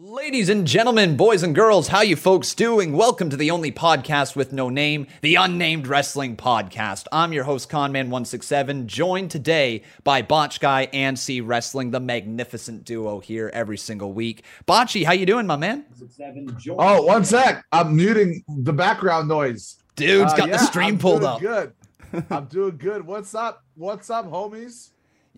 Ladies and gentlemen, boys and girls, how you folks doing? Welcome to the only podcast with no name, the Unnamed Wrestling Podcast. I'm your host, Conman167, joined today by Botch Guy and C Wrestling, the magnificent duo here every single week. Botchy, how you doing, my man? Oh, one sec. I'm muting the background noise. Dude's Uh, got the yeah, stream I'm pulled up. Good. I'm doing good. What's up? What's up, homies?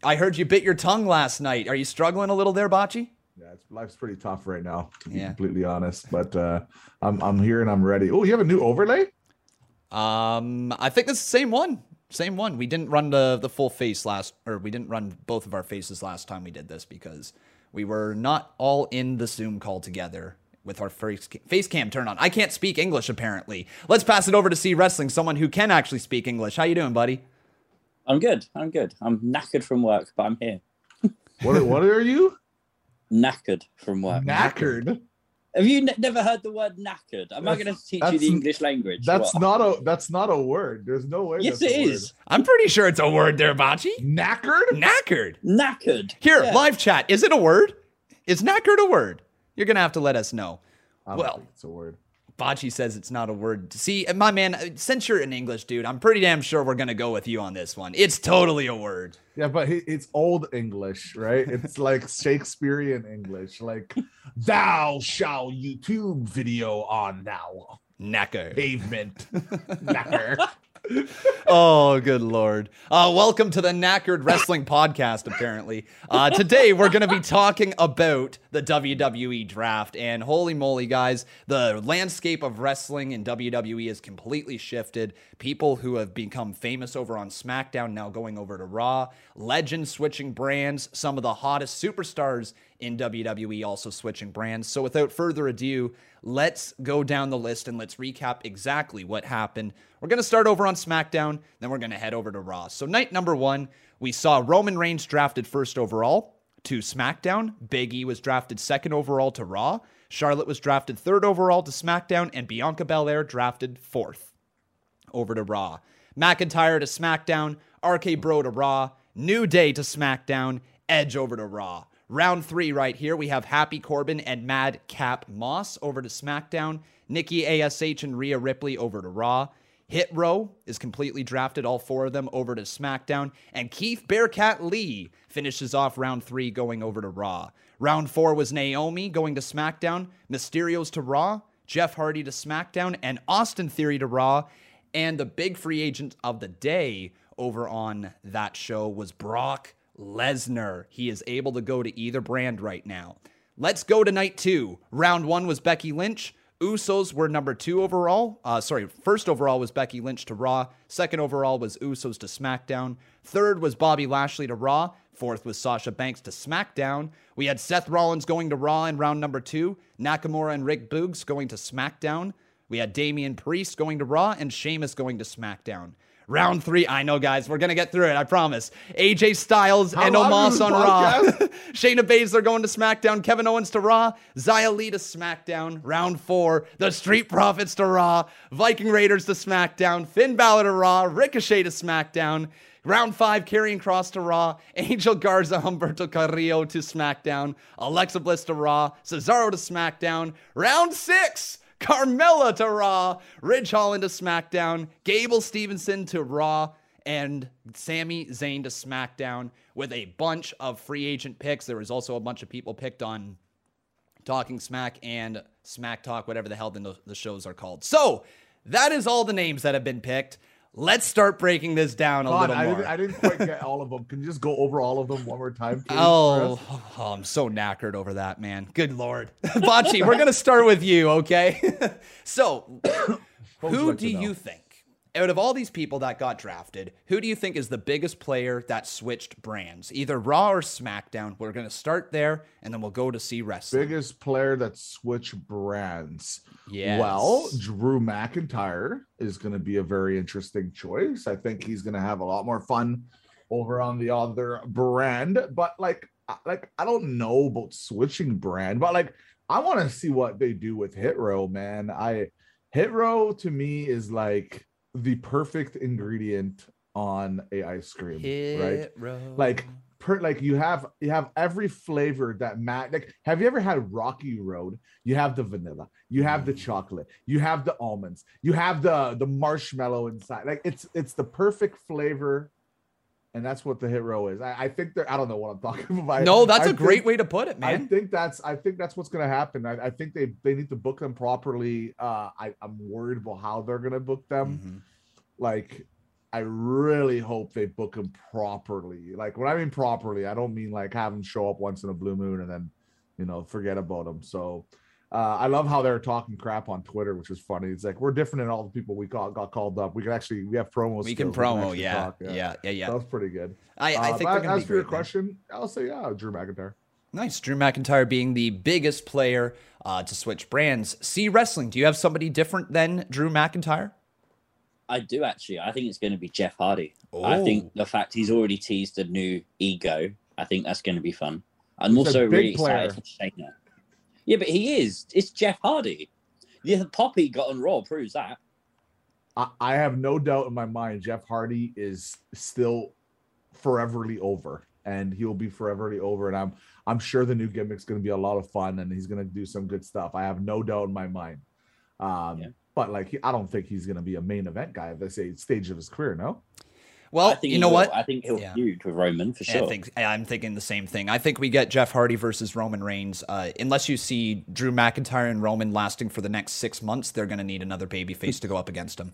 I heard you bit your tongue last night. Are you struggling a little there, Botchy? Yeah, it's, life's pretty tough right now, to be Yeah. completely honest. But uh, I'm I'm here and I'm ready. Oh, you have a new overlay? Um, I think it's the same one. Same one. We didn't run the the full face last, or we didn't run both of our faces last time we did this because we were not all in the Zoom call together with our face face cam turned on. I can't speak English apparently. Let's pass it over to C Wrestling, someone who can actually speak English. How you doing, buddy? I'm good. I'm good. I'm knackered from work, but I'm here. What what are you? Knackered from work. Knackered. Have you n- never heard the word knackered? Am I That's- going to teach you the English language? That's What? not a that's not a word. There's no way. Yes, that's it a word. is. I'm pretty sure it's a word there, Botchy. Knackered? Knackered. Knackered. Here, Yeah. live chat. Is it a word? Is knackered a word? You're gonna have to let us know. I don't Well- think it's a word. Botchy says it's not a word. See, my man, since you're an English dude, I'm pretty damn sure we're gonna go with you on this one. It's totally a word. Yeah, but it's old English, right? It's like Shakespearean English, like "Thou shall YouTube video on thou Knacker. pavement." Knacker. Oh, good lord. Uh, welcome to the Knackered Wrestling Podcast, apparently. Uh, today, we're going to be talking about the WWE draft. And holy moly, guys, the landscape of wrestling in WWE has completely shifted. People who have become famous over on SmackDown now going over to Raw, legends switching brands, some of the hottest superstars in WWE also switching brands. So, without further ado, let's go down the list and let's recap exactly what happened. We're going to start over on SmackDown, then we're going to head over to Raw. So, night number one, we saw Roman Reigns drafted first overall to SmackDown. Big E was drafted second overall to Raw. Charlotte was drafted third overall to SmackDown, and Bianca Belair drafted fourth over to Raw. McIntyre to SmackDown, RK Bro to Raw, New Day to SmackDown, Edge over to Raw. Round three right here, we have Happy Corbin and Madcap Moss over to SmackDown, Nikki ASH and Rhea Ripley over to Raw. Hit Row is completely drafted, all four of them over to SmackDown, and Keith Bearcat Lee finishes off round three going over to Raw. Round four was Naomi going to SmackDown, Mysterio's to Raw, Jeff Hardy to SmackDown, and Austin Theory to Raw. And the big free agent of the day over on that show was Brock Lesnar. He is able to go to either brand right now. Let's go to night two. Round one was Becky Lynch. Usos were number two overall. Uh, sorry, first overall was Becky Lynch to Raw. Second overall was Usos to SmackDown. Third was Bobby Lashley to Raw. Fourth was Sasha Banks to SmackDown. We had Seth Rollins going to Raw in round number two. Nakamura and Rick Boogs going to SmackDown. We had Damian Priest going to Raw and Sheamus going to SmackDown. Round three, I know, guys, we're gonna get through it. I promise. AJ Styles How and Omos on Raw. Shayna Baszler going to SmackDown. Kevin Owens to Raw. Xia Li to SmackDown. Round four, the Street Profits to Raw. Viking Raiders to SmackDown. Finn Balor to Raw. Ricochet to SmackDown. Round five, Karrion Kross to Raw. Angel Garza, Humberto Carrillo to SmackDown. Alexa Bliss to Raw. Cesaro to SmackDown. Round six, Carmella to Raw. Ridge Holland to SmackDown. Gable Stevenson to Raw. And Sami Zayn to SmackDown with a bunch of free agent picks. There was also a bunch of people picked on Talking Smack and Smack Talk, whatever the hell the, the shows are called. So that is all the names that have been picked. Let's start breaking this down a God, little I, more. didn't, I didn't quite get all of them. Can you just go over all of them one more time? please, Oh, oh, I'm so knackered over that, man. Good lord. Botchy, we're going to start with you, okay? so, who do you think, out of all these people that got drafted, who do you think is the biggest player that switched brands, either Raw or SmackDown? We're going to start there, and then we'll go to C Wrestling. biggest player that switch brands? Yes. Well, Drew McIntyre is going to be a very interesting choice. I think he's going to have a lot more fun over on the other brand. But like, I- like I don't know about switching brand, but like I want to see what they do with Hit Row, man. I Hit Row to me is like the perfect ingredient on a ice cream, right? Row. Like, per like you have you have every flavor that Matt like have you ever had Rocky Road? You have the vanilla, you have the Mm. chocolate, you have the almonds, you have the the marshmallow inside. Like it's it's the perfect flavor. And that's what the hit row is. I, I think they're I don't know what I'm talking about. No, that's a a great way to put it, man. I think that's I think that's what's gonna happen. I, I think they they need to book them properly. Uh I, I'm worried about how they're gonna book them Mhm. like I really hope they book them properly. Like when I mean properly, I don't mean like have him show up once in a blue moon and then you know forget about them. So uh, I love how they're talking crap on Twitter, which is funny. It's like we're different than all the people we got got called up. We can actually we have promos. We can promo, yeah, yeah, yeah, yeah. That was pretty good. I, I Uh, think but they're gonna as be for your great, man. question, I'll say yeah, Drew McIntyre. Nice. Drew McIntyre being the biggest player uh, to switch brands. C Wrestling. Do you have somebody different than Drew McIntyre? I do actually. I think it's going to be Jeff Hardy. I think Oh. the fact he's already teased a new ego, I think that's going to be fun. I'm He's a also really player. excited for Shayna. Yeah, but he is. It's Jeff Hardy. The Poppy got on Raw proves that. I, I have no doubt in my mind Jeff Hardy is still foreverly over and he'll be foreverly over and I'm I'm sure the new gimmick's going to be a lot of fun and he's going to do some good stuff. I have no doubt in my mind. Um Yeah. but like I don't think he's going to be a main event guy at this stage of his career, no? Well, I think you know will. what? I think he'll Yeah. feud with Roman for sure. I think I'm thinking the same thing. I think we get Jeff Hardy versus Roman Reigns. Uh, unless you see Drew McIntyre and Roman lasting for the next six months, they're going to need another babyface to go up against him.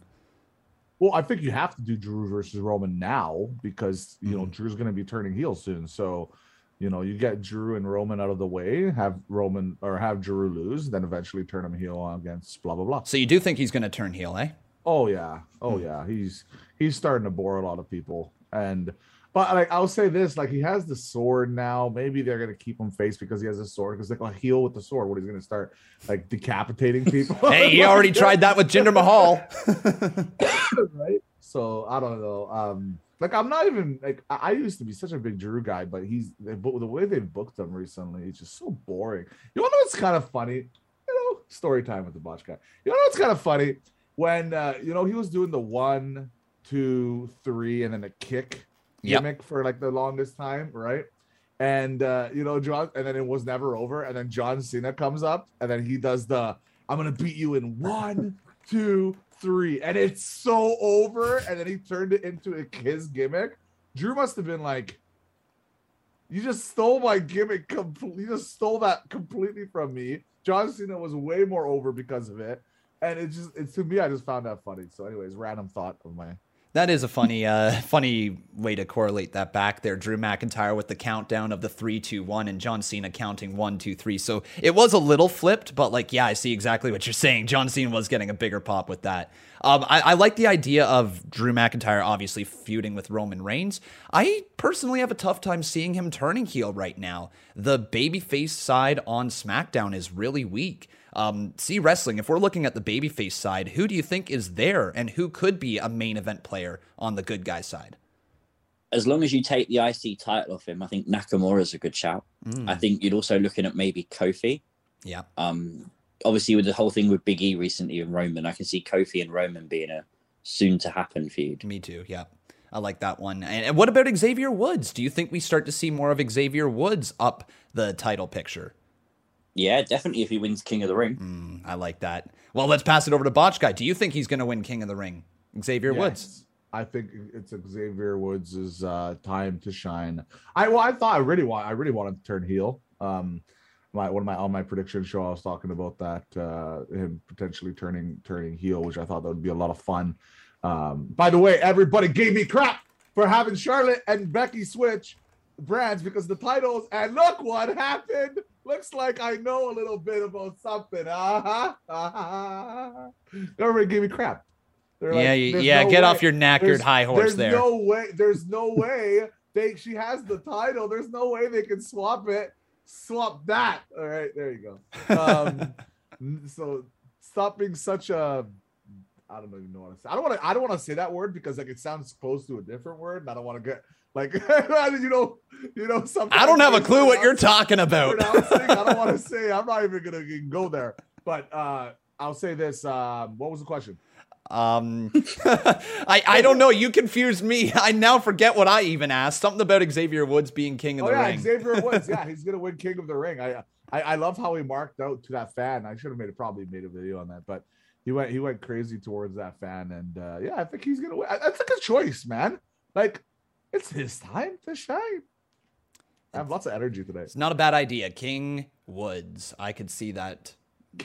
Well, I think you have to do Drew versus Roman now because you know Mhm. Drew's going to be turning heel soon. So, you know, you get Drew and Roman out of the way, have Roman or have Drew lose, then eventually turn him heel against blah blah blah. So you do think he's going to turn heel, eh? Oh yeah, oh Hmm. yeah. He's he's starting to bore a lot of people, and but like I'll say this, like he has the sword now. Maybe they're gonna keep him face because he has a sword. Because like a heel with the sword, what he's gonna start like decapitating people. hey, he already tried that with Jinder Mahal. right? So I don't know. Um, like I'm not even like I, used to be such a big Drew guy, but he's but the way they've booked him recently, it's just so boring. You know what's kind of funny? You know, story time with the botch guy. You know what's kind of funny? When uh, you know he was doing the one, two, three, and then a kick Yep. gimmick for like the longest time, right? And uh, you know, John, and then it was never over. And then John Cena comes up, and then he does the I'm gonna beat you in one, two, three, and it's so over. And then he turned it into a his gimmick. Drew must have been like, "You just stole my gimmick completely. You just stole that completely from me." John Cena was way more over because of it, and it just it's to me. I just found that funny. So, anyways, random thought of my That is a funny, uh, funny way to correlate that back there. Drew McIntyre with the countdown of the three, two, one, and John Cena counting one, two, three. So it was a little flipped, but like, yeah, I see exactly what you're saying. John Cena was getting a bigger pop with that. Um, I, I like the idea of Drew McIntyre obviously feuding with Roman Reigns. I personally have a tough time seeing him turning heel right now. The babyface side on SmackDown is really weak. Um, C Wrestling. If we're looking at the babyface side, who do you think is there, and who could be a main event player on the good guy side? As long as you take the IC title off him, I think Nakamura's a good shout. Mm, I think you're also looking at maybe Kofi. yeah, Um, obviously, with the whole thing with Big E recently and Roman, I can see Kofi and Roman being a soon to happen feud. me too. Yeah, I like that one. And, and what about Xavier Woods? Do you think we start to see more of Xavier Woods up the title picture? Yeah, definitely if he wins King of the Ring. Mm, I like that. Well, let's pass it over to Botch Guy. Do you think he's going to win King of the Ring? Xavier Woods. I think it's Xavier Woods' uh, time to shine. I well, I thought I really want I really wanted to turn heel. Um, my one of my on my prediction show, I was talking about that uh, him potentially turning turning heel, which I thought that would be a lot of fun. Um, by the way, everybody gave me crap for having Charlotte and Becky switch brands because the titles, and look what happened. Looks like I know a little bit about something. Uh-huh. Uh-huh. Everybody give me crap. They're yeah, like, yeah. no get way- off your knackered there's- high horse there's there. no way. There's no way they. She has the title. There's no way they can swap it. Swap that. All right, there you go. Um, so stop being such a. I don't even know what to say. I don't want to. I don't want to say that word because like it sounds close to a different word, and I don't want to get like you know, you know something. I don't have a clue what you're talking about. I don't want to say. I'm not even gonna go there. But uh I'll say this. Um, what was the question? Um, I I don't know. You confused me. I now forget what I even asked. Something about Xavier Woods being king of Oh the yeah, ring. Xavier Woods. Yeah, he's gonna win King of the Ring. I, I I love how he marked out to that fan. I should have made it probably made a video on that, but he went he went crazy towards that fan, and uh, yeah, I think he's gonna win. I- That's a good choice, man. Like it's his time to shine. I have lots of energy today. It's not a bad idea. King Woods. I could see that.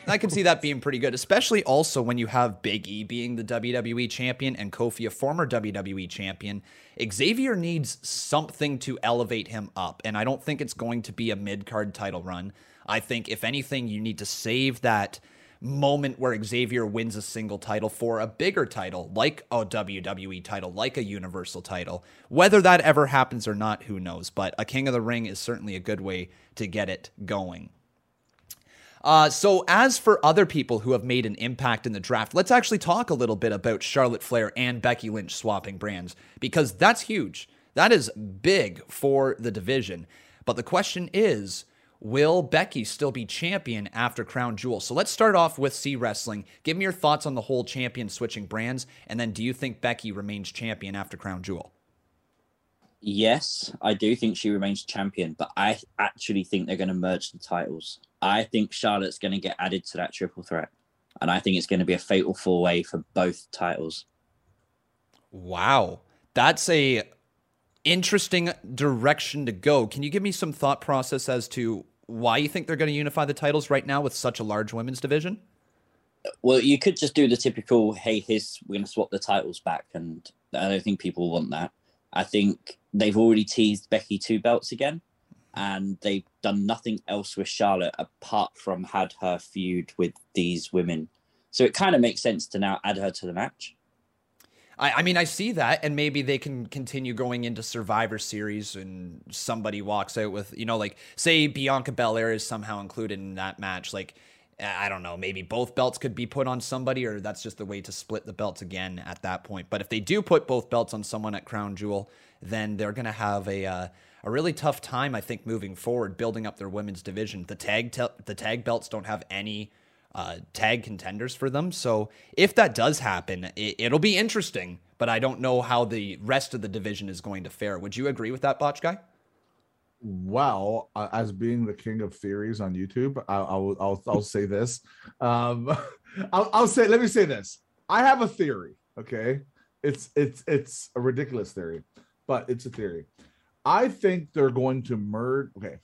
I could see that being pretty good, especially also when you have Big E being the WWE champion and Kofi a former WWE champion. Xavier needs something to elevate him up, and I don't think it's going to be a mid card title run. I think, if anything, you need to save that moment where Xavier wins a single title for a bigger title, like a WWE title, like a Universal title. Whether that ever happens or not, who knows? But a King of the Ring is certainly a good way to get it going. Uh, so, as for other people who have made an impact in the draft, let's actually talk a little bit about Charlotte Flair and Becky Lynch swapping brands because that's huge. That is big for the division. But the question is, will Becky still be champion after Crown Jewel? So let's start off with C Wrestling. Give me your thoughts on the whole champion switching brands, and then do you think Becky remains champion after Crown Jewel? Yes, I do think she remains champion, but I actually think they're going to merge the titles. I think Charlotte's going to get added to that triple threat, and I think it's going to be a fatal four way for both titles. Wow. That's a interesting direction to go. Can you give me some thought process as to why you think they're going to unify the titles right now with such a large women's division? Well, you could just do the typical, hey, here's we're going to swap the titles back, and I don't think people want that. I think they've already teased Becky two belts again, and they've done nothing else with Charlotte apart from had her feud with these women. So it kind of makes sense to now add her to the match. I, I mean, I see that, and maybe they can continue going into Survivor Series, and somebody walks out with, you know, like say Bianca Belair is somehow included in that match. Like, I don't know, maybe both belts could be put on somebody, or that's just the way to split the belts again at that point. But if they do put both belts on someone at Crown Jewel, then they're going to have a uh, a really tough time, I think, moving forward, building up their women's division. The tag te- the tag belts don't have any uh, tag contenders for them. So if that does happen, it, it'll be interesting. But I don't know how the rest of the division is going to fare. Would you agree with that, Botch guy? Well, uh, as being the king of theories on YouTube, I, I'll, I'll I'll say this. Um, I'll, I'll say let me say this. I have a theory. Okay, it's it's it's a ridiculous theory, but it's a theory. I think they're going to merge. Okay,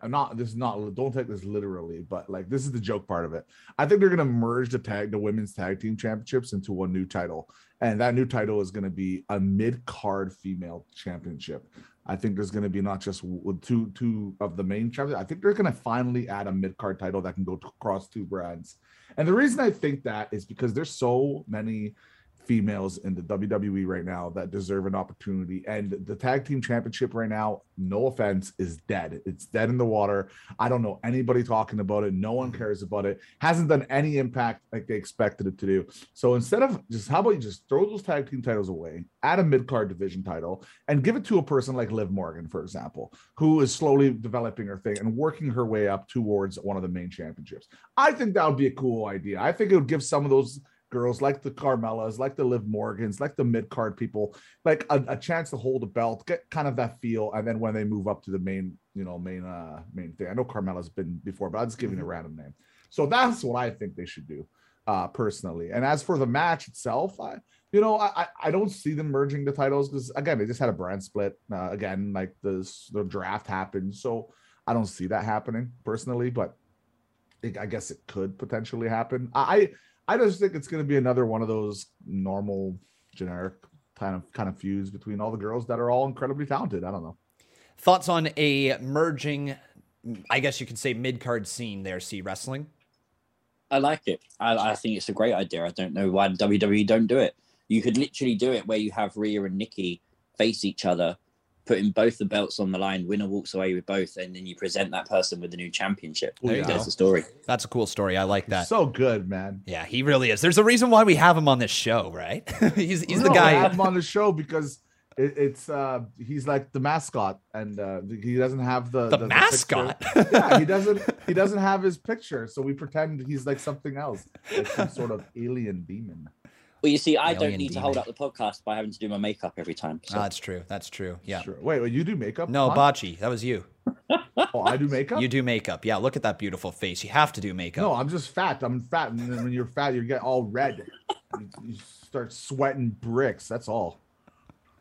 I'm not. This is not. Don't take this literally, but like this is the joke part of it. I think they're to merge the tag, the women's tag team championships into one new title, and that new title is to be a mid card female championship. I think there's to be not just two two of the main champions. I think they're to finally add a mid card title that can go across two brands. And the reason I think that is because there's so many females in the WWE right now that deserve an opportunity. And the tag team championship right now, no offense, is dead. It's dead in the water. I don't know anybody talking about it. No one mm-hmm. cares about it. Hasn't done any impact like they expected it to do. So instead of just how about you just throw those tag team titles away, add a mid card division title, and give it to a person like Liv Morgan, for example, who is slowly developing her thing and working her way up towards one of the main championships. I think that would be a cool idea. I think it would give some of those girls like the Carmellas, like the Liv Morgans, like the mid card people, like a, a, chance to hold a belt, get kind of that feel, and then when they move up to the main, you know, main uh main thing. I know Carmella's been before, but I'm just giving mm-hmm. a random name. So that's what I think they should do, uh, personally. And as for the match itself, I you know, I I don't see them merging the titles because again, they just had a brand split. Uh, again, like this the draft happened, so I don't see that happening personally, but I guess it could potentially happen. I I just think it's going to be another one of those normal, generic kind of kind of feuds between all the girls that are all incredibly talented. I don't know. Thoughts on a merging, I guess you could say mid card scene there. See wrestling. I like it. I, I think it's a great idea. I don't know why WWE don't do it. You could literally do it where you have Rhea and Nikki face each other putting both the belts on the line, winner walks away with both, and then you present that person with the new championship. There you There's the story. That's a cool story. I like that. So good, man. Yeah, he really is. There's a reason why we have him on this show, right? he's he's no, the guy. I have him on the show because it, it's uh he's like the mascot, and uh he doesn't have the the, the mascot. The yeah, he doesn't he doesn't have his picture, so we pretend he's like something else, like some sort of alien demon. Well, you see, I don't need to hold up the podcast by having to do my makeup every time. So. Ah, that's true. That's true. Yeah. Sure. Wait, wait, you do makeup? No, Hon? Botchy, that was you. Oh, I do makeup. You do makeup. Yeah, look at that beautiful face. You have to do makeup. No, I'm just fat. I'm fat, and then when you're fat, you get all red. You, you start sweating bricks. That's all.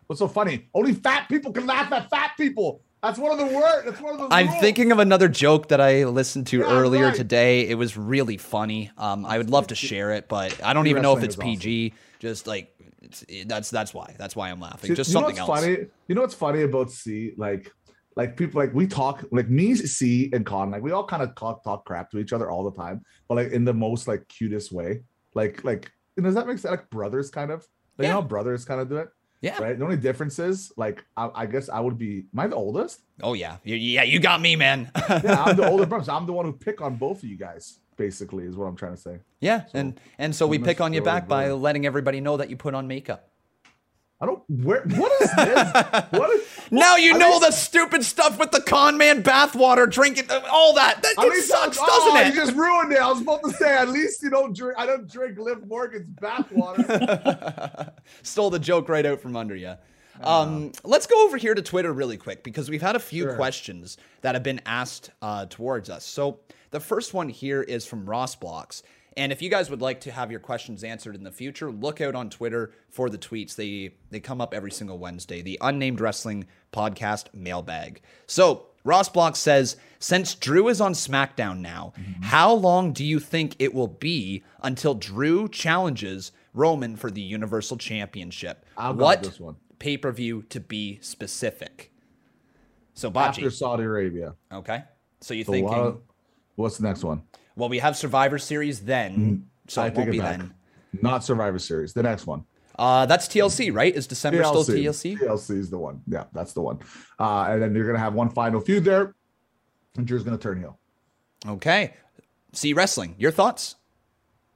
What's so funny? Only fat people can laugh at fat people. That's one of the words. That's one of the. I'm rules. thinking of another joke that I listened to Yeah, earlier right. today. It was really funny. Um, I would love to share it, but I don't even know if it's PG. Just like it's, it- that's that's why. That's why I'm laughing. See, Just you know something what's else. Funny? You know what's funny about C? Like, like people like we talk like me, C, and Con. Like we all kind of talk talk crap to each other all the time, but like in the most like cutest way. Like like does that make sense? Like brothers kind of. Like, You know how brothers kind of do it, Yeah. right? The only difference is like I, I guess I would be. Am I the oldest? Oh yeah. Yeah, you got me, man. Yeah, I'm the older brother. So I'm the one who pick on both of you guys. Basically, is what I'm trying to say. yeah, and and so we pick on you back by letting everybody know that you put on makeup. I don't. Where? What is this? what is? Now you know least- the stupid stuff with the con man bathwater drinking uh, all that. That At it least sucks, I- doesn't oh, it? You just ruined it. I was about to say, at least you don't drink. I don't drink Liv Morgan's bathwater. Stole the joke right out from under you. Um, let's go over here to Twitter really quick because we've had a few Sure. questions that have been asked uh, towards us. So the first one here is from Ross Blocks. And if you guys would like to have your questions answered in the future, look out on Twitter for the tweets. They they come up every single Wednesday. The Unnamed Wrestling Podcast mailbag. So Ross Block says, since Drew is on SmackDown now, mm-hmm. how long do you think it will be until Drew challenges Roman for the Universal Championship? I'll what pay per view to be specific? So After Saudi Arabia. okay. So you So uh, thinking? what- what's the next one? Well, we have Survivor Series then, so Mm, I it won't be back. then. Not Survivor Series. The next one. Uh, that's TLC, right? Is December still TLC? TLC is the one. Yeah, that's the one. Uh, and then you're gonna have one final feud there, and Drew's gonna turn heel. Okay. C Wrestling. Your thoughts?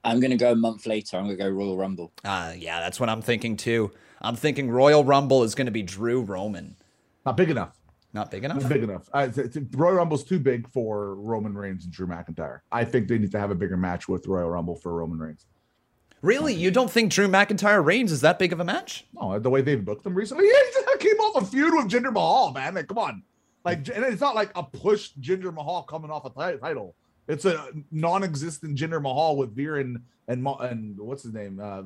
I'm going to go a month later. I'm going to go Royal Rumble. Uh, yeah, that's what I'm thinking too. I'm thinking Royal Rumble is going to be Drew Roman. Not big enough. Not big enough. Not big enough. Th- Royal Rumble's too big for Roman Reigns and Drew McIntyre. I think they need to have a bigger match with Royal Rumble for Roman Reigns. Really? You don't think Drew McIntyre Reigns is that big of a match? No, the way they've booked them recently, yeah, he came off a feud with Jinder Mahal, man. Like, come on, like, and it's not like a push Jinder Mahal coming off a title. It's a non-existent Jinder Mahal with Veer and and and what's his name, uh,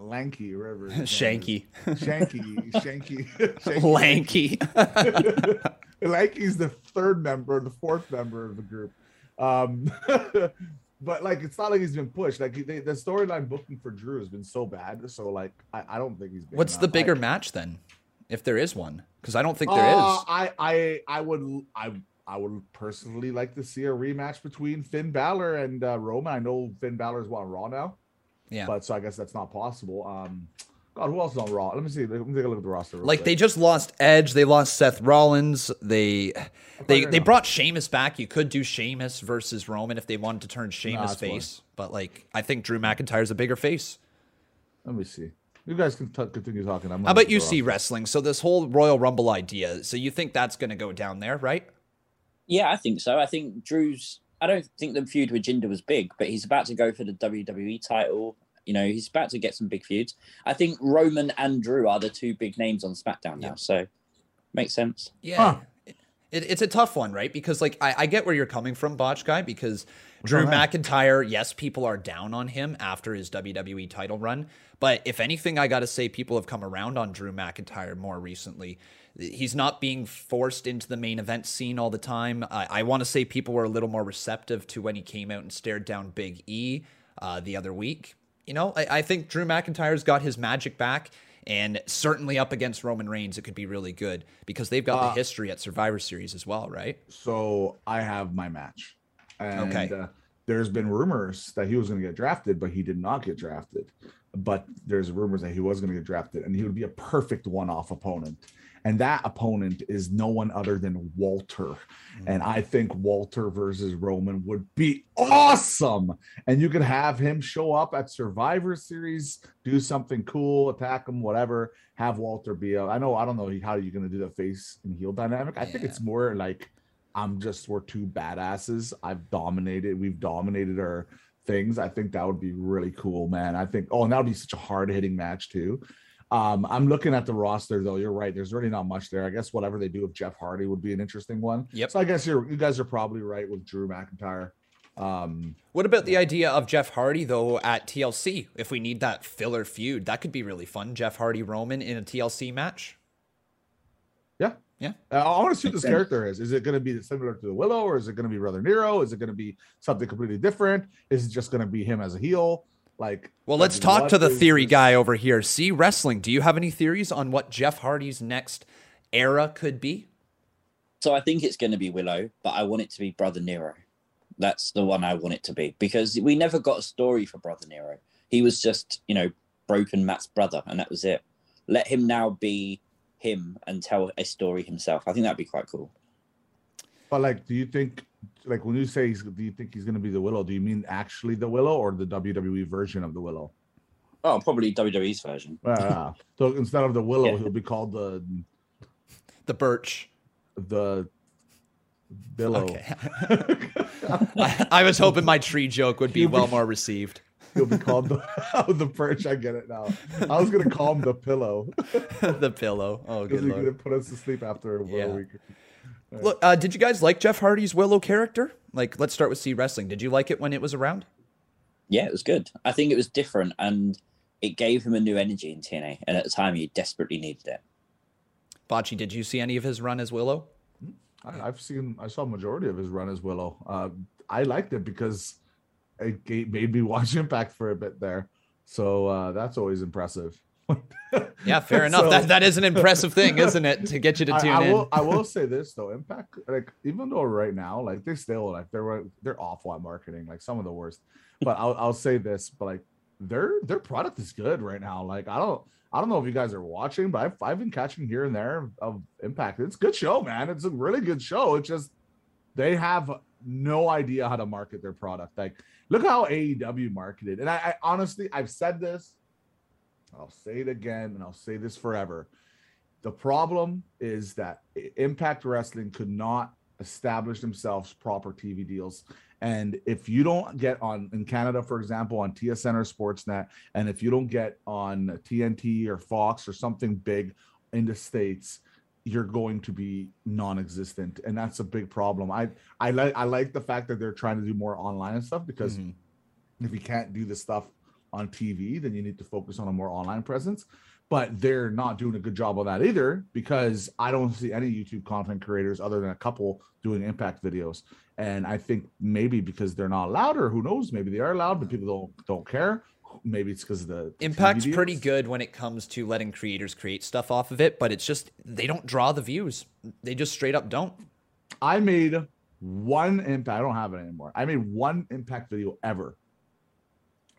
Lanky, or whatever. is. Shanky. Shanky, Shanky, Shanky. Lanky. Lanky's the third member, the fourth member of the group. Um, but like, it's not like he's been pushed. Like they, the storyline booking for Drew has been so bad. So like, I, I don't think he's. What's the bigger I, match then? If there is one. Because I don't think there is. Uh, I, I, I would, I, I would personally like to see a rematch between Finn Balor and uh, Roman. I know Finn Balor is on Raw now, yeah. but so I guess that's not possible. Um, God, who else is on Raw? Let me see. Let me take a look at the roster. Like quick. they just lost Edge, they lost Seth Rollins, they they they brought Sheamus back. You could do Sheamus versus Roman if they wanted to turn Sheamus fine. face, but like I think Drew McIntyre's a bigger face. Let me see. You guys can t- continue talking. I'm How about you C Wrestling? So this whole Royal Rumble idea, so you think that's going to go down there, right? Yeah, I think so. I think Drew's. I don't think the feud with Jinder was big, but he's about to go for the WWE title. You know, he's about to get some big feuds. I think Roman and Drew are the two big names on SmackDown now, Yeah. so makes sense. Yeah. Huh. It, it's a tough one, right? Because like I, I get where you're coming from, Botch guy, because Drew going? McIntyre, yes, people are down on him after his WWE title run. But if anything, I gotta say people have come around on Drew McIntyre more recently. He's not being forced into the main event scene all the time. I, I want to say people were a little more receptive to when he came out and stared down Big E uh, the other week. You know, I, I think Drew McIntyre's got his magic back. And certainly up against Roman Reigns, it could be really good because they've got Uh, the history at Survivor Series as well, right? So I have my match. And Okay. uh, there's been rumors that he was going to get drafted, but he did not get drafted. But there's rumors that he was going to get drafted, and he would be a perfect one-off opponent. And that opponent is no one other than Walter. Mm. And I think Walter versus Roman would be awesome. And you could have him show up at Survivor Series, do something cool, attack him, whatever. Have Walter be a. I know. I don't know how you're going to do the face and heel dynamic. I think it's more like I'm just we're two badasses. I've dominated. We've dominated our things. I think that would be really cool, man. I think. Oh, and that would be such a hard hitting match too. Um, I'm looking at the roster though. You're right. There's really not much there. I guess whatever they do with Jeff Hardy would be an interesting one. Yep. So I guess you're you guys are probably right with Drew McIntyre. Um, What about the idea of Jeff Hardy though at TLC? If we need that filler feud, that could be really fun. Jeff Hardy Roman in a TLC match. yeah, Yeah. Uh, I want to see what this Okay. character is. Is it going to be similar to the Willow, or is it going to be Brother Nero? Is it going to be something completely different? Is it just going to be him as a heel? Like, Well, let's like, talk to the theory this- guy over here. C Wrestling. Do you have any theories on what Jeff Hardy's next era could be? So I think it's going to be Willow, but I want it to be Brother Nero. That's the one I want it to be because we never got a story for Brother Nero. He was just, you know, broken Matt's brother, and that was it. Let him now be him and tell a story himself. I think that'd be quite cool. But like, do you think, like, when you say, he's, do you think he's going to be the Willow? Do you mean actually the Willow or the WWE version of the Willow? Oh, probably WWE's version. Uh, so instead of the Willow, Yeah. he'll be called the The Birch. the Billow. Okay. I, I was hoping my tree joke would be well more received. He'll be called the oh, the perch. I get it now. I was gonna call him the pillow the pillow. Oh, good he's gonna lord. put us to sleep after a Yeah. week. Look, uh, did you guys like Jeff Hardy's Willow character? Like, let's start with C Wrestling. Did you like it when it was around? Yeah, it was good. I think it was different and it gave him a new energy in TNA. And at the time, he desperately needed it. Botchy, did you see any of his run as Willow? I, I've seen. I saw a majority of his run as Willow. Uh, I liked it because it made me watch Impact for a bit there. So uh, that's always impressive. Yeah, fair enough. So- that, that is an impressive thing, isn't it, to get you to tune I in? will. I will say this though, Impact, like even though right now, like they still like they're they're awful at marketing, like some of the worst. But I'll I'll say this, but like their their product is good right now. Like I don't I don't know if you guys are watching, but I've I've been catching here and there of Impact. It's a good show, man. It's a really good show. It's just they have no idea how to market their product. Like look how AEW marketed. And I, I honestly I've said this. I'll say it again, and I'll say this forever. The problem is that Impact Wrestling could not establish themselves proper TV deals. And if you don't get on in Canada, for example, on TSN or Sportsnet, and if you don't get on TNT or Fox or something big in the States, you're going to be non-existent. And that's a big problem. I I like I like the fact that they're trying to do more online and stuff because Mhm. if you can't do the stuff on TV, then you need to focus on a more online presence. But they're not doing a good job on that either because I don't see any YouTube content creators other than a couple doing impact videos. And I think maybe because they're not allowed, or who knows, maybe they are allowed, but people don't don't care. Maybe it's because of the Impact's pretty good when it comes to letting creators create stuff off of it, but it's just they don't draw the views. They just straight up don't. I made one impact. I don't have it anymore. I made one impact video ever,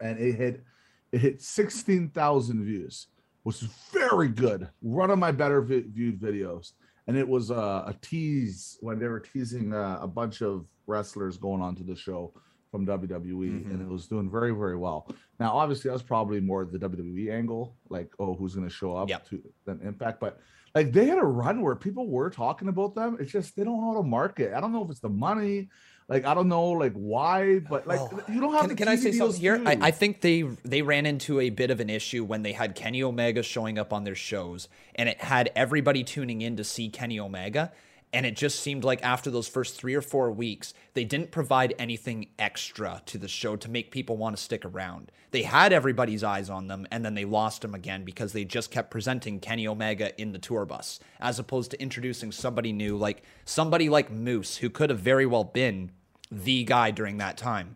and it hit it hit sixteen thousand views, which is very good. One of my better vi- viewed videos, and it was uh, a tease when they were teasing uh, a bunch of wrestlers going on to the show from WWE, and it was doing very very well. Now, obviously, that's probably more the WWE angle, like oh, who's going to show up Yep. to than Impact, but like they had a run where people were talking about them. It's just they don't know how to market. I don't know if it's the money, like I don't know like why, but like Well, you don't have. Can, the can I say something here? I. I think they they ran into a bit of an issue when they had Kenny Omega showing up on their shows, and it had everybody tuning in to see Kenny Omega. And it just seemed like after those first three or four weeks, they didn't provide anything extra to the show to make people want to stick around. They had everybody's eyes on them, and then they lost them again because they just kept presenting Kenny Omega in the tour bus, as opposed to introducing somebody new, like somebody like Moose, who could have very well been the guy during that time.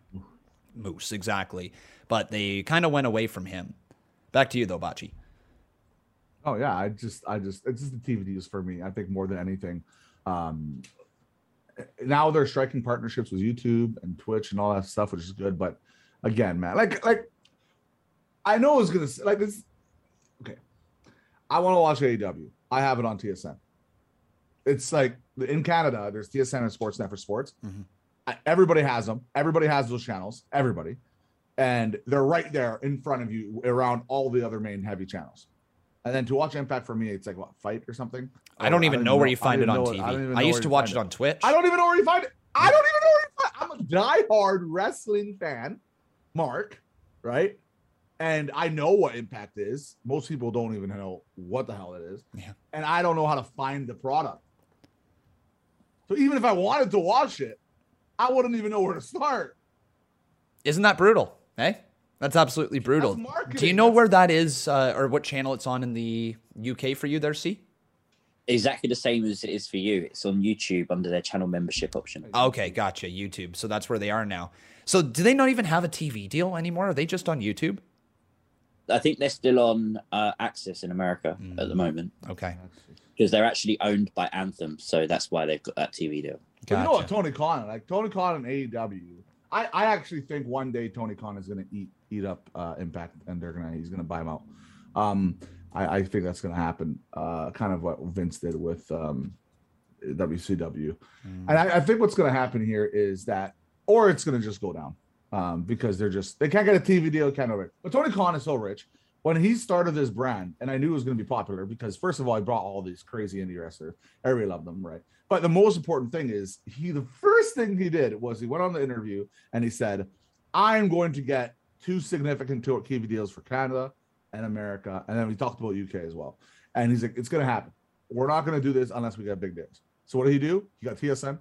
Moose, exactly. But they kind of went away from him. Back to you though, Botchy. Oh yeah, I just I just it's just the TV deals for me. I think more than anything. Um now they're striking partnerships with YouTube and Twitch and all that stuff, which is good. But again, man, like like I know it's gonna like this. Okay, I want to watch AEW. I have it on TSN. It's like in Canada, there's TSN and Sportsnet for sports. Mhm. I- Everybody has them. Everybody has those channels. Everybody, and they're right there in front of you around all the other main heavy channels. And then to watch Impact for me, it's like what fight or something. I don't oh, Or even know where you find it on even know- I TV. I used to watch it on Twitch. I don't even know where you find it. I don't even know where you find it. I'm a diehard wrestling fan, Mark, right? And I know what Impact is. Most people don't even know what the hell it is. Yeah. And I don't know how to find the product. So even if I wanted to watch it, I wouldn't even know where to start. Isn't that brutal? Hey, that's absolutely brutal. That's. Do you know where that is, uh, or what channel it's on in the UK for you there? See. Exactly the same as it is for you. It's on YouTube under their channel membership option. Okay, gotcha. YouTube. So that's where they are now. So do they not even have a TV deal anymore? Are they just on YouTube? I think they're still on uh, AXS in America Mm. at the moment Okay, because they're actually owned by Anthem, so that's why they've got that TV deal. But you know what. Tony Khan, like Tony Khan and AEW. I, I actually think one day Tony Khan is gonna eat eat up uh, Impact and they're gonna he's gonna buy him out. Um, I, I think that's gonna happen. Uh, kind of what Vince did with um, WCW, Mm. and I, I think what's gonna happen here is that, or it's gonna just go down um, because they're just they can't get a TV deal, can't do it. But Tony Khan is so rich. When he started this brand, and I knew it was going to be popular because first of all, he brought all these crazy indie wrestlers. Everybody loved them, right? But the most important thing is he the first thing he did was he went on the interview and he said, I'm going to get two significant tour TV deals for Canada and America. And then we talked about UK as well. And he's like, it's gonna happen. We're not gonna do this unless we get big deals. So what did he do? He got TSN,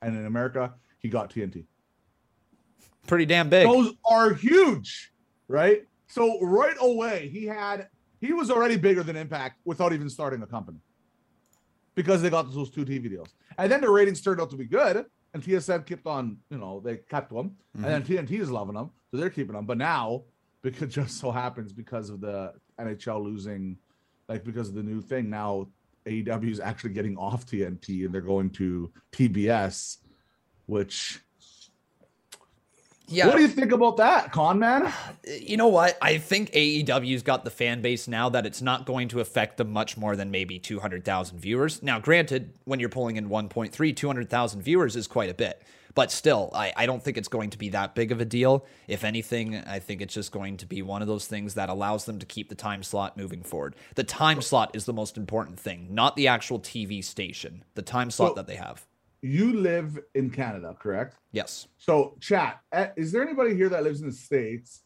and in America, he got TNT. Pretty damn big. Those are huge, right? So right away, he had he was already bigger than Impact without even starting a company because they got those two TV deals, and then the ratings turned out to be good, and TSN kept on, you know, they kept them, and then mm-hmm. TNT is loving them, so they're keeping them. But now, because just so happens because of the NHL losing, like because of the new thing, now AEW is actually getting off TNT and they're going to TBS, which. Yeah. What do you think about that, con man? you know what? I think AEW's got the fan base now that it's not going to affect them much more than maybe 200,000 viewers. Now, granted, when you're pulling in 1.3, 200,000 viewers is quite a bit. But still, I, I don't think it's going to be that big of a deal. If anything, I think it's just going to be one of those things that allows them to keep the time slot moving forward. The time slot is the most important thing, not the actual TV station. The time slot that they have. You live in Canada, correct? Yes. So, chat, eh, is there anybody here that lives in the States?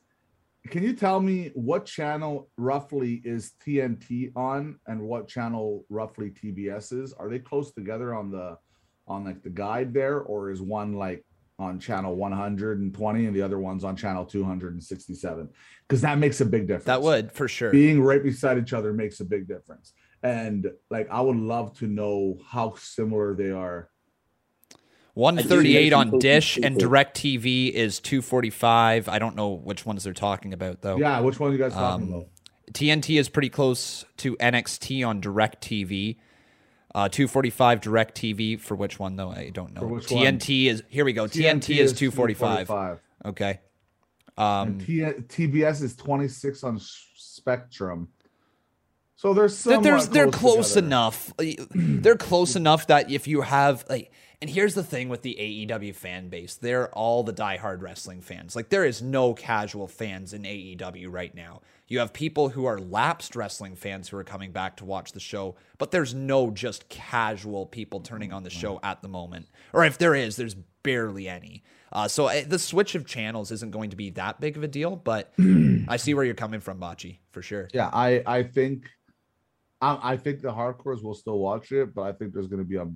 Can you tell me what channel roughly is TNT on and what channel roughly TBS is? Are they close together on the on like the guide there or is one like on channel 120 and the other one's on channel 267? Because that makes a big difference. That would, for sure. being right beside each other makes a big difference. And like I would love to know how similar they are 138 know on people- Dish and people- Direct TV is 245. I don't know which ones they're talking about though. Yeah, which one are you guys talking Um, about? TNT is pretty close to NXT on Direct TV. Uh, 245 Direct TV for which one though? I don't know. For which one? TNT is here we go. TNT, is 245. 245. Okay. And Um, T- TBS is 26 on Spectrum. So there's they're, some there's- they're close enough. They're close enough that if you have like, and here's the thing with the AEW fan base, they're all the diehard wrestling fans. Like there is no casual fans in AEW right now. You have people who are lapsed wrestling fans who are coming back to watch the show, but there's no just casual people turning on the show at the moment. Or if there is, there's barely any. Uh, so uh, the switch of channels isn't going to be that big of a deal, but I see where you're coming from, Botchy, for sure. Yeah, I I think I, I think the hardcores will still watch it, but I think there's going to be a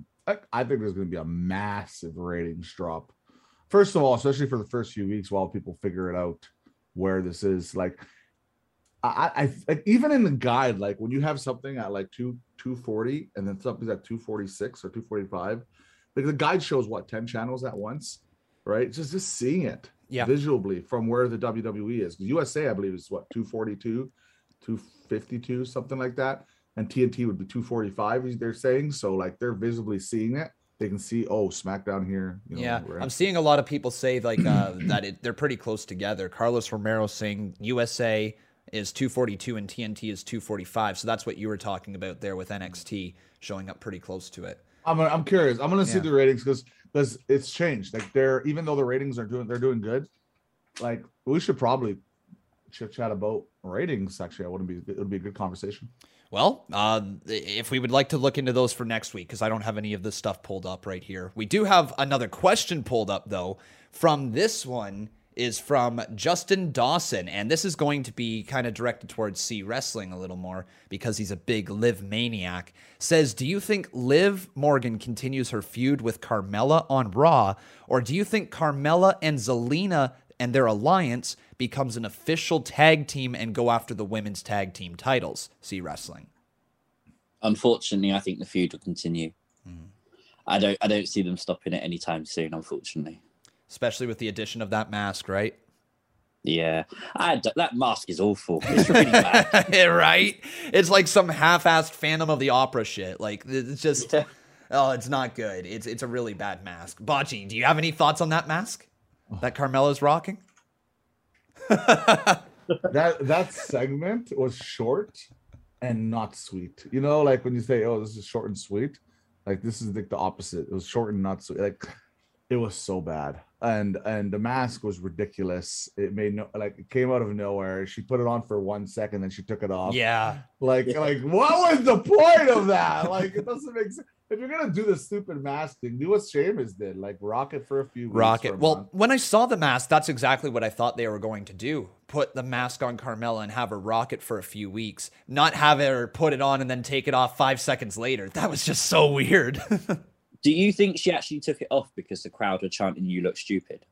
I- think there's going to be a massive ratings drop. First of all, especially for the first few weeks while people figure it out where this is. Like, I, I like even in the guide, like when you have something at like two two forty and then something's at two forty six or two forty five, like the guide shows what ten channels at once, right? Just just seeing it Yeah. visually from where the WWE is. USA, I believe, is what 242, 252, something like that. And TNT would be 245, they're saying. So, like, they're visibly seeing it. They can see, oh, SmackDown here. You know, yeah, I'm seeing a lot of people say like uh, that it, they're pretty close together. Carlos Romero saying USA is 242 and TNT is 245. So that's what you were talking about there with NXT showing up pretty close to it. I'm, I'm curious. I'm gonna see the ratings because because it's changed. Like they're even though the ratings are doing they're doing good, like we should probably chit chat about ratings. Actually, I wouldn't be. It would be a good conversation. Well, uh, if we would like to look into those for next week, because I don't have any of this stuff pulled up right here. We do have another question pulled up, though, from this one is from Justin Dawson, and this is going to be kind of directed towards C Wrestling a little more because he's a big Liv maniac. Says, Do you think Liv Morgan continues her feud with Carmella on Raw, or do you think Carmella and Zelina and their alliance becomes an official tag team and go after the women's tag team titles? C Wrestling. Unfortunately, I think the feud will continue. Mm. I don't. I don't see them stopping it anytime soon. Unfortunately especially with the addition of that mask, right? Yeah, I, that mask is awful. It's really bad. right? It's like some half-assed Phantom of the Opera shit. Like it's just, yeah. oh, it's not good. It's it's a really bad mask. Botchy, do you have any thoughts on that mask that Carmella's rocking? that that segment was short and not sweet. You know, like when you say, "Oh, this is short and sweet," like this is like the opposite. It was short and not sweet. Like it was so bad and and the mask was ridiculous it made no like it came out of nowhere she put it on for one second then she took it off yeah like like what was the point of that like it doesn't make sense if you're gonna do the stupid mask thing, do what Sheamus did, like rock it for a few. Weeks. Rocket. A well, month. when I saw the mask, that's exactly what I thought they were going to do: put the mask on Carmella and have her rock it for a few weeks, not have her put it on and then take it off five seconds later. That was just so weird. Do you think she actually took it off because the crowd were chanting "You look stupid"?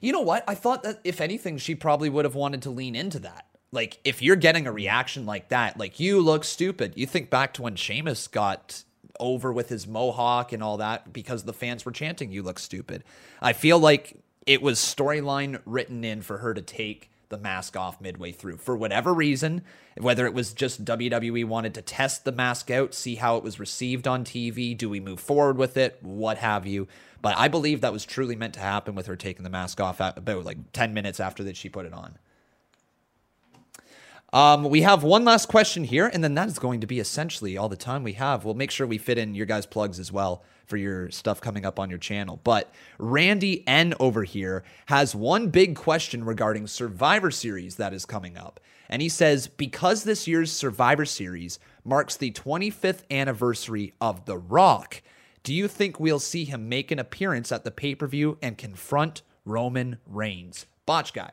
You know what? I thought that if anything, she probably would have wanted to lean into that. Like, if you're getting a reaction like that, like you look stupid. You think back to when Sheamus got over with his mohawk and all that because the fans were chanting "You look stupid." I feel like it was storyline written in for her to take the mask off midway through for whatever reason, whether it was just WWE wanted to test the mask out, see how it was received on TV, do we move forward with it, what have you. But I believe that was truly meant to happen with her taking the mask off at about like 10 minutes after that she put it on. Um, we have one last question here, and then that is going to be essentially all the time we have. We'll make sure we fit in your guys' plugs as well for your stuff coming up on your channel. But Randy N over here has one big question regarding Survivor Series that is coming up. And he says, because this year's Survivor Series marks the 25th anniversary of The Rock, do you think we'll see him make an appearance at the pay per view and confront Roman Reigns? Botch guy.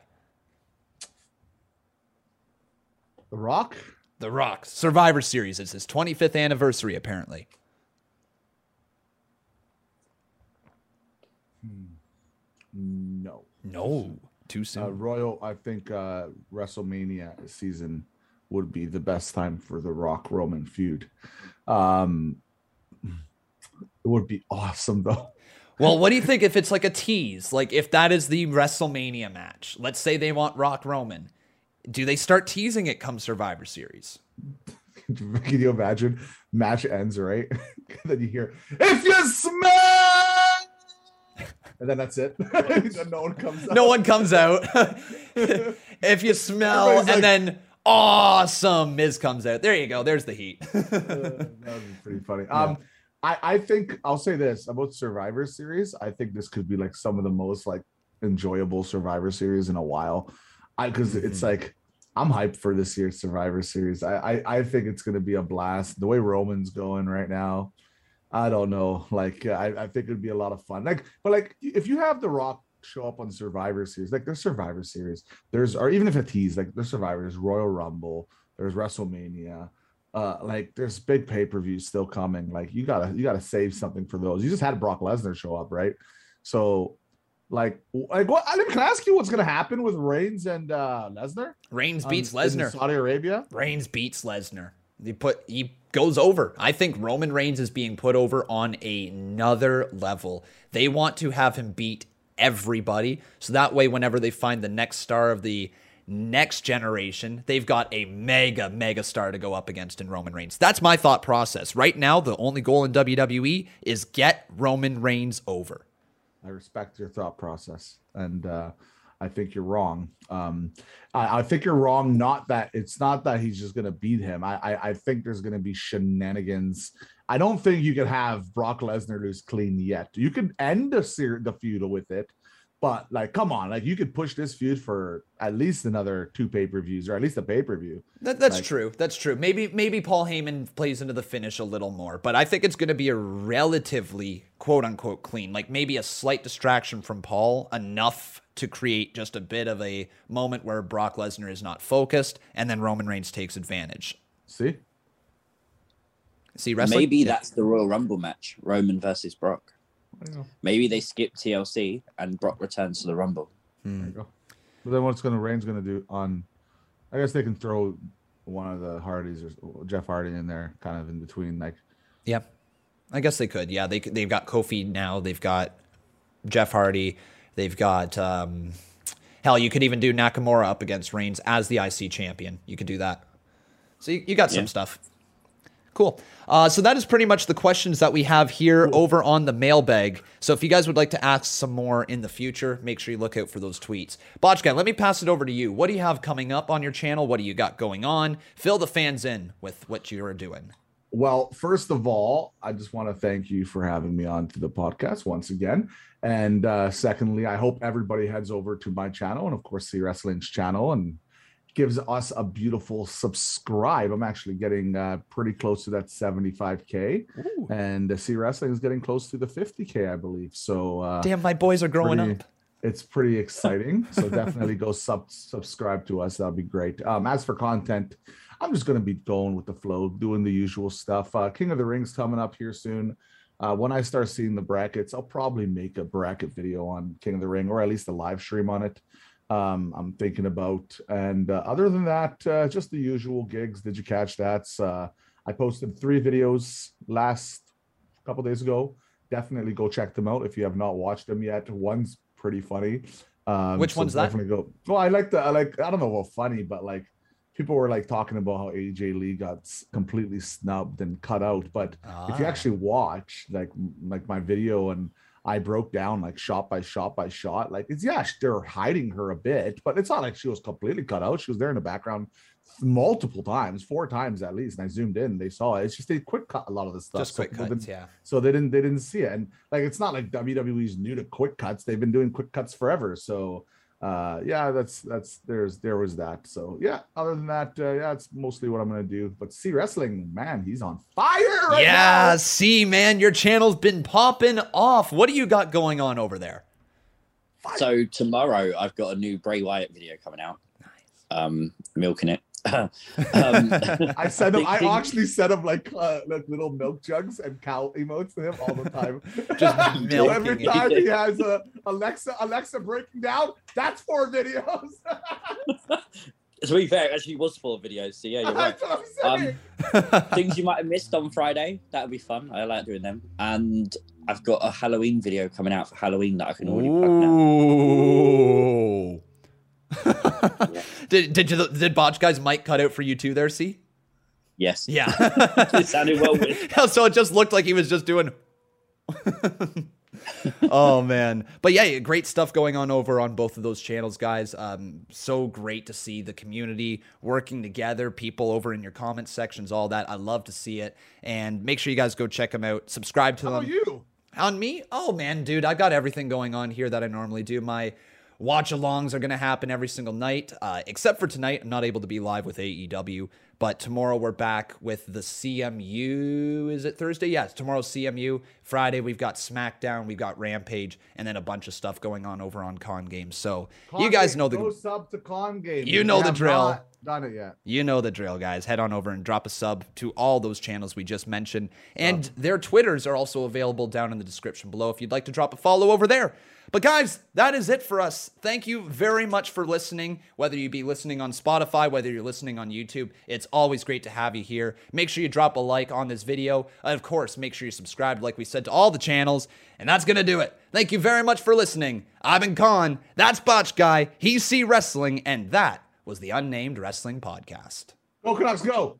The Rock? The Rock. Survivor Series. It's his 25th anniversary, apparently. No. No. Too soon. Uh, Royal, I think uh, WrestleMania season would be the best time for the Rock Roman feud. Um, it would be awesome though. Well, what do you think if it's like a tease? Like if that is the WrestleMania match, let's say they want Rock Roman, do they start teasing it come Survivor Series? Can you imagine? Match ends right, then you hear if you smell and then that's it. no one comes. Out. No one comes out. if you smell, and like, then awesome, Miz comes out. There you go. There's the heat. uh, that would be pretty funny. Yeah. Um, I I think I'll say this about Survivor Series. I think this could be like some of the most like enjoyable Survivor Series in a while. I because mm-hmm. it's like I'm hyped for this year's Survivor Series. I, I I think it's gonna be a blast. The way Roman's going right now. I don't know. Like, I, I think it'd be a lot of fun. Like, but like, if you have The Rock show up on Survivor Series, like there's Survivor Series, there's, or even if a tease, like there's Survivor, there's Royal Rumble, there's WrestleMania, uh, like there's big pay per views still coming. Like, you gotta, you gotta save something for those. You just had Brock Lesnar show up, right? So, like, like what? I mean, can I ask you what's gonna happen with Reigns and uh Lesnar? Reigns beats Lesnar. Saudi Arabia. Reigns beats Lesnar. He put he goes over. I think Roman Reigns is being put over on another level. They want to have him beat everybody. So that way, whenever they find the next star of the next generation, they've got a mega, mega star to go up against in Roman Reigns. That's my thought process. Right now, the only goal in WWE is get Roman Reigns over. I respect your thought process. And uh, I think you're wrong. Um, I, I, think you're wrong. Not that it's not that he's just going to beat him. I, I, I think there's going to be shenanigans. I don't think you can have Brock Lesnar lose clean yet. You can end the the feud with it, But like, come on, like you could push this feud for at least another two pay per views or at least a pay per view. That, that's Like- true. That's true. Maybe maybe Paul Heyman plays into the finish a little more, but I think it's going to be a relatively quote unquote clean, like maybe a slight distraction from Paul, enough to create just a bit of a moment where Brock Lesnar is not focused, and then Roman Reigns takes advantage. See, C Wrestling. Maybe Yeah. that's the Royal Rumble match, Roman versus Brock. There you go. Maybe they skip TLC and Brock returns to the Rumble. There you go. But then what's gonna Reigns gonna do on? I guess they can throw one of the Hardys or Jeff Hardy in there, kind of in between, like. Yeah, I guess they could. Yeah, they they've got Kofi now. They've got Jeff Hardy. They've got um, hell. You could even do Nakamura up against Reigns as the IC champion. You could do that. So you, you got some Yeah. stuff. Cool. Uh, so that is pretty much the questions that we have here over on the mailbag. So if you guys would like to ask some more in the future, make sure you look out for those tweets. Botchka, let me pass it over to you. What do you have coming up on your channel? What do you got going on? Fill the fans in with what you are doing. Well, first of all, I just want to thank you for having me on to the podcast once again. And uh, secondly, I hope everybody heads over to my channel and, of course, C Wrestling's channel and gives us a beautiful subscribe. I'm actually getting uh, pretty close to that 75K. And uh, C Wrestling is getting close to the 50K, I believe. So, uh, Damn, my boys are growing pretty- up. it's pretty exciting. So definitely go sub subscribe to us. That'll be great. Um, as for content, I'm just gonna be going with the flow, doing the usual stuff. Uh, King of the Rings coming up here soon. Uh, when I start seeing the brackets, I'll probably make a bracket video on King of the Ring, or at least a live stream on it. Um, I'm thinking about, and uh, other than that, uh, just the usual gigs. Did you catch that? Uh, I posted three videos last couple days ago. Definitely go check them out if you have not watched them yet. One's pretty funny. Um, Which one's that? Definitely go. Well, I like the. I like. I don't know what funny, but like people were like talking about how AJ Lee got completely snubbed and cut out. But if you Ah. actually watch like like my video and I broke down like shot by shot by shot, like it's yeah, they're hiding her a bit, but it's not like she was completely cut out. She was there in the background multiple times, four times at least. And I zoomed in, they saw it. It's just they quick cut a lot of the stuff. just so quick cuts, yeah. so they didn't they didn't see it and like it's not like wwe's new to quick cuts they've been doing quick cuts forever so uh yeah that's that's there's there was that so yeah other than that uh, yeah it's mostly what i'm gonna do but C Wrestling man he's on fire right yeah, now. see, man, your channel's been popping off. What do you got going on over there? So tomorrow I've got a new Bray Wyatt video coming out. Nice. Um, milking it. Um, I send him. I actually send him like uh, like little milk jugs and cow emotes to him all the time. Just So milking every it. time he has a Alexa Alexa breaking down, that's four videos. to be fair, it actually was four videos. So yeah, you're right. That's what I'm saying. Um, things you might have missed on Friday. That would be fun. I like doing them. And I've got a Halloween video coming out for Halloween that I can already plug now. Ooh. did did you, did Botch guys mic cut out for you too there? See, Yes. yeah. It sounded well with. so it just looked like he was just doing. oh man, but yeah, great stuff going on over on both of those channels, guys. Um, so great to see the community working together, people over in your comment sections, all that. I love to see it, and make sure you guys go check them out. Subscribe to How them. you? On me? Oh man, dude, i've got everything going on here that I normally do. My watch alongs are going to happen every single night, uh, except for tonight. I'm not able to be live with AEW, but tomorrow we're back with the CMU. Is it Thursday? Yes, tomorrow's CMU. Friday we've got SmackDown, we've got Rampage, and then a bunch of stuff going on over on Con Games. So you guys Game, know the go sub to con game. You know the drill. Done it yet? You know the drill, guys. Head on over and drop a sub to all those channels we just mentioned. And their Twitters are also available down in the description below if you'd like to drop a follow over there. But guys, that is it for us. Thank you very much for listening. Whether you be listening on Spotify, whether you're listening on YouTube, it's always great to have you here. Make sure you drop a like on this video. And of course, make sure you subscribe, like we said, to all the channels. And that's to do it. Thank you very much for listening. I've been Con. That's Botch Guy. He's C Wrestling. And that was the Unnamed Wrestling Podcast. Go Canucks, go!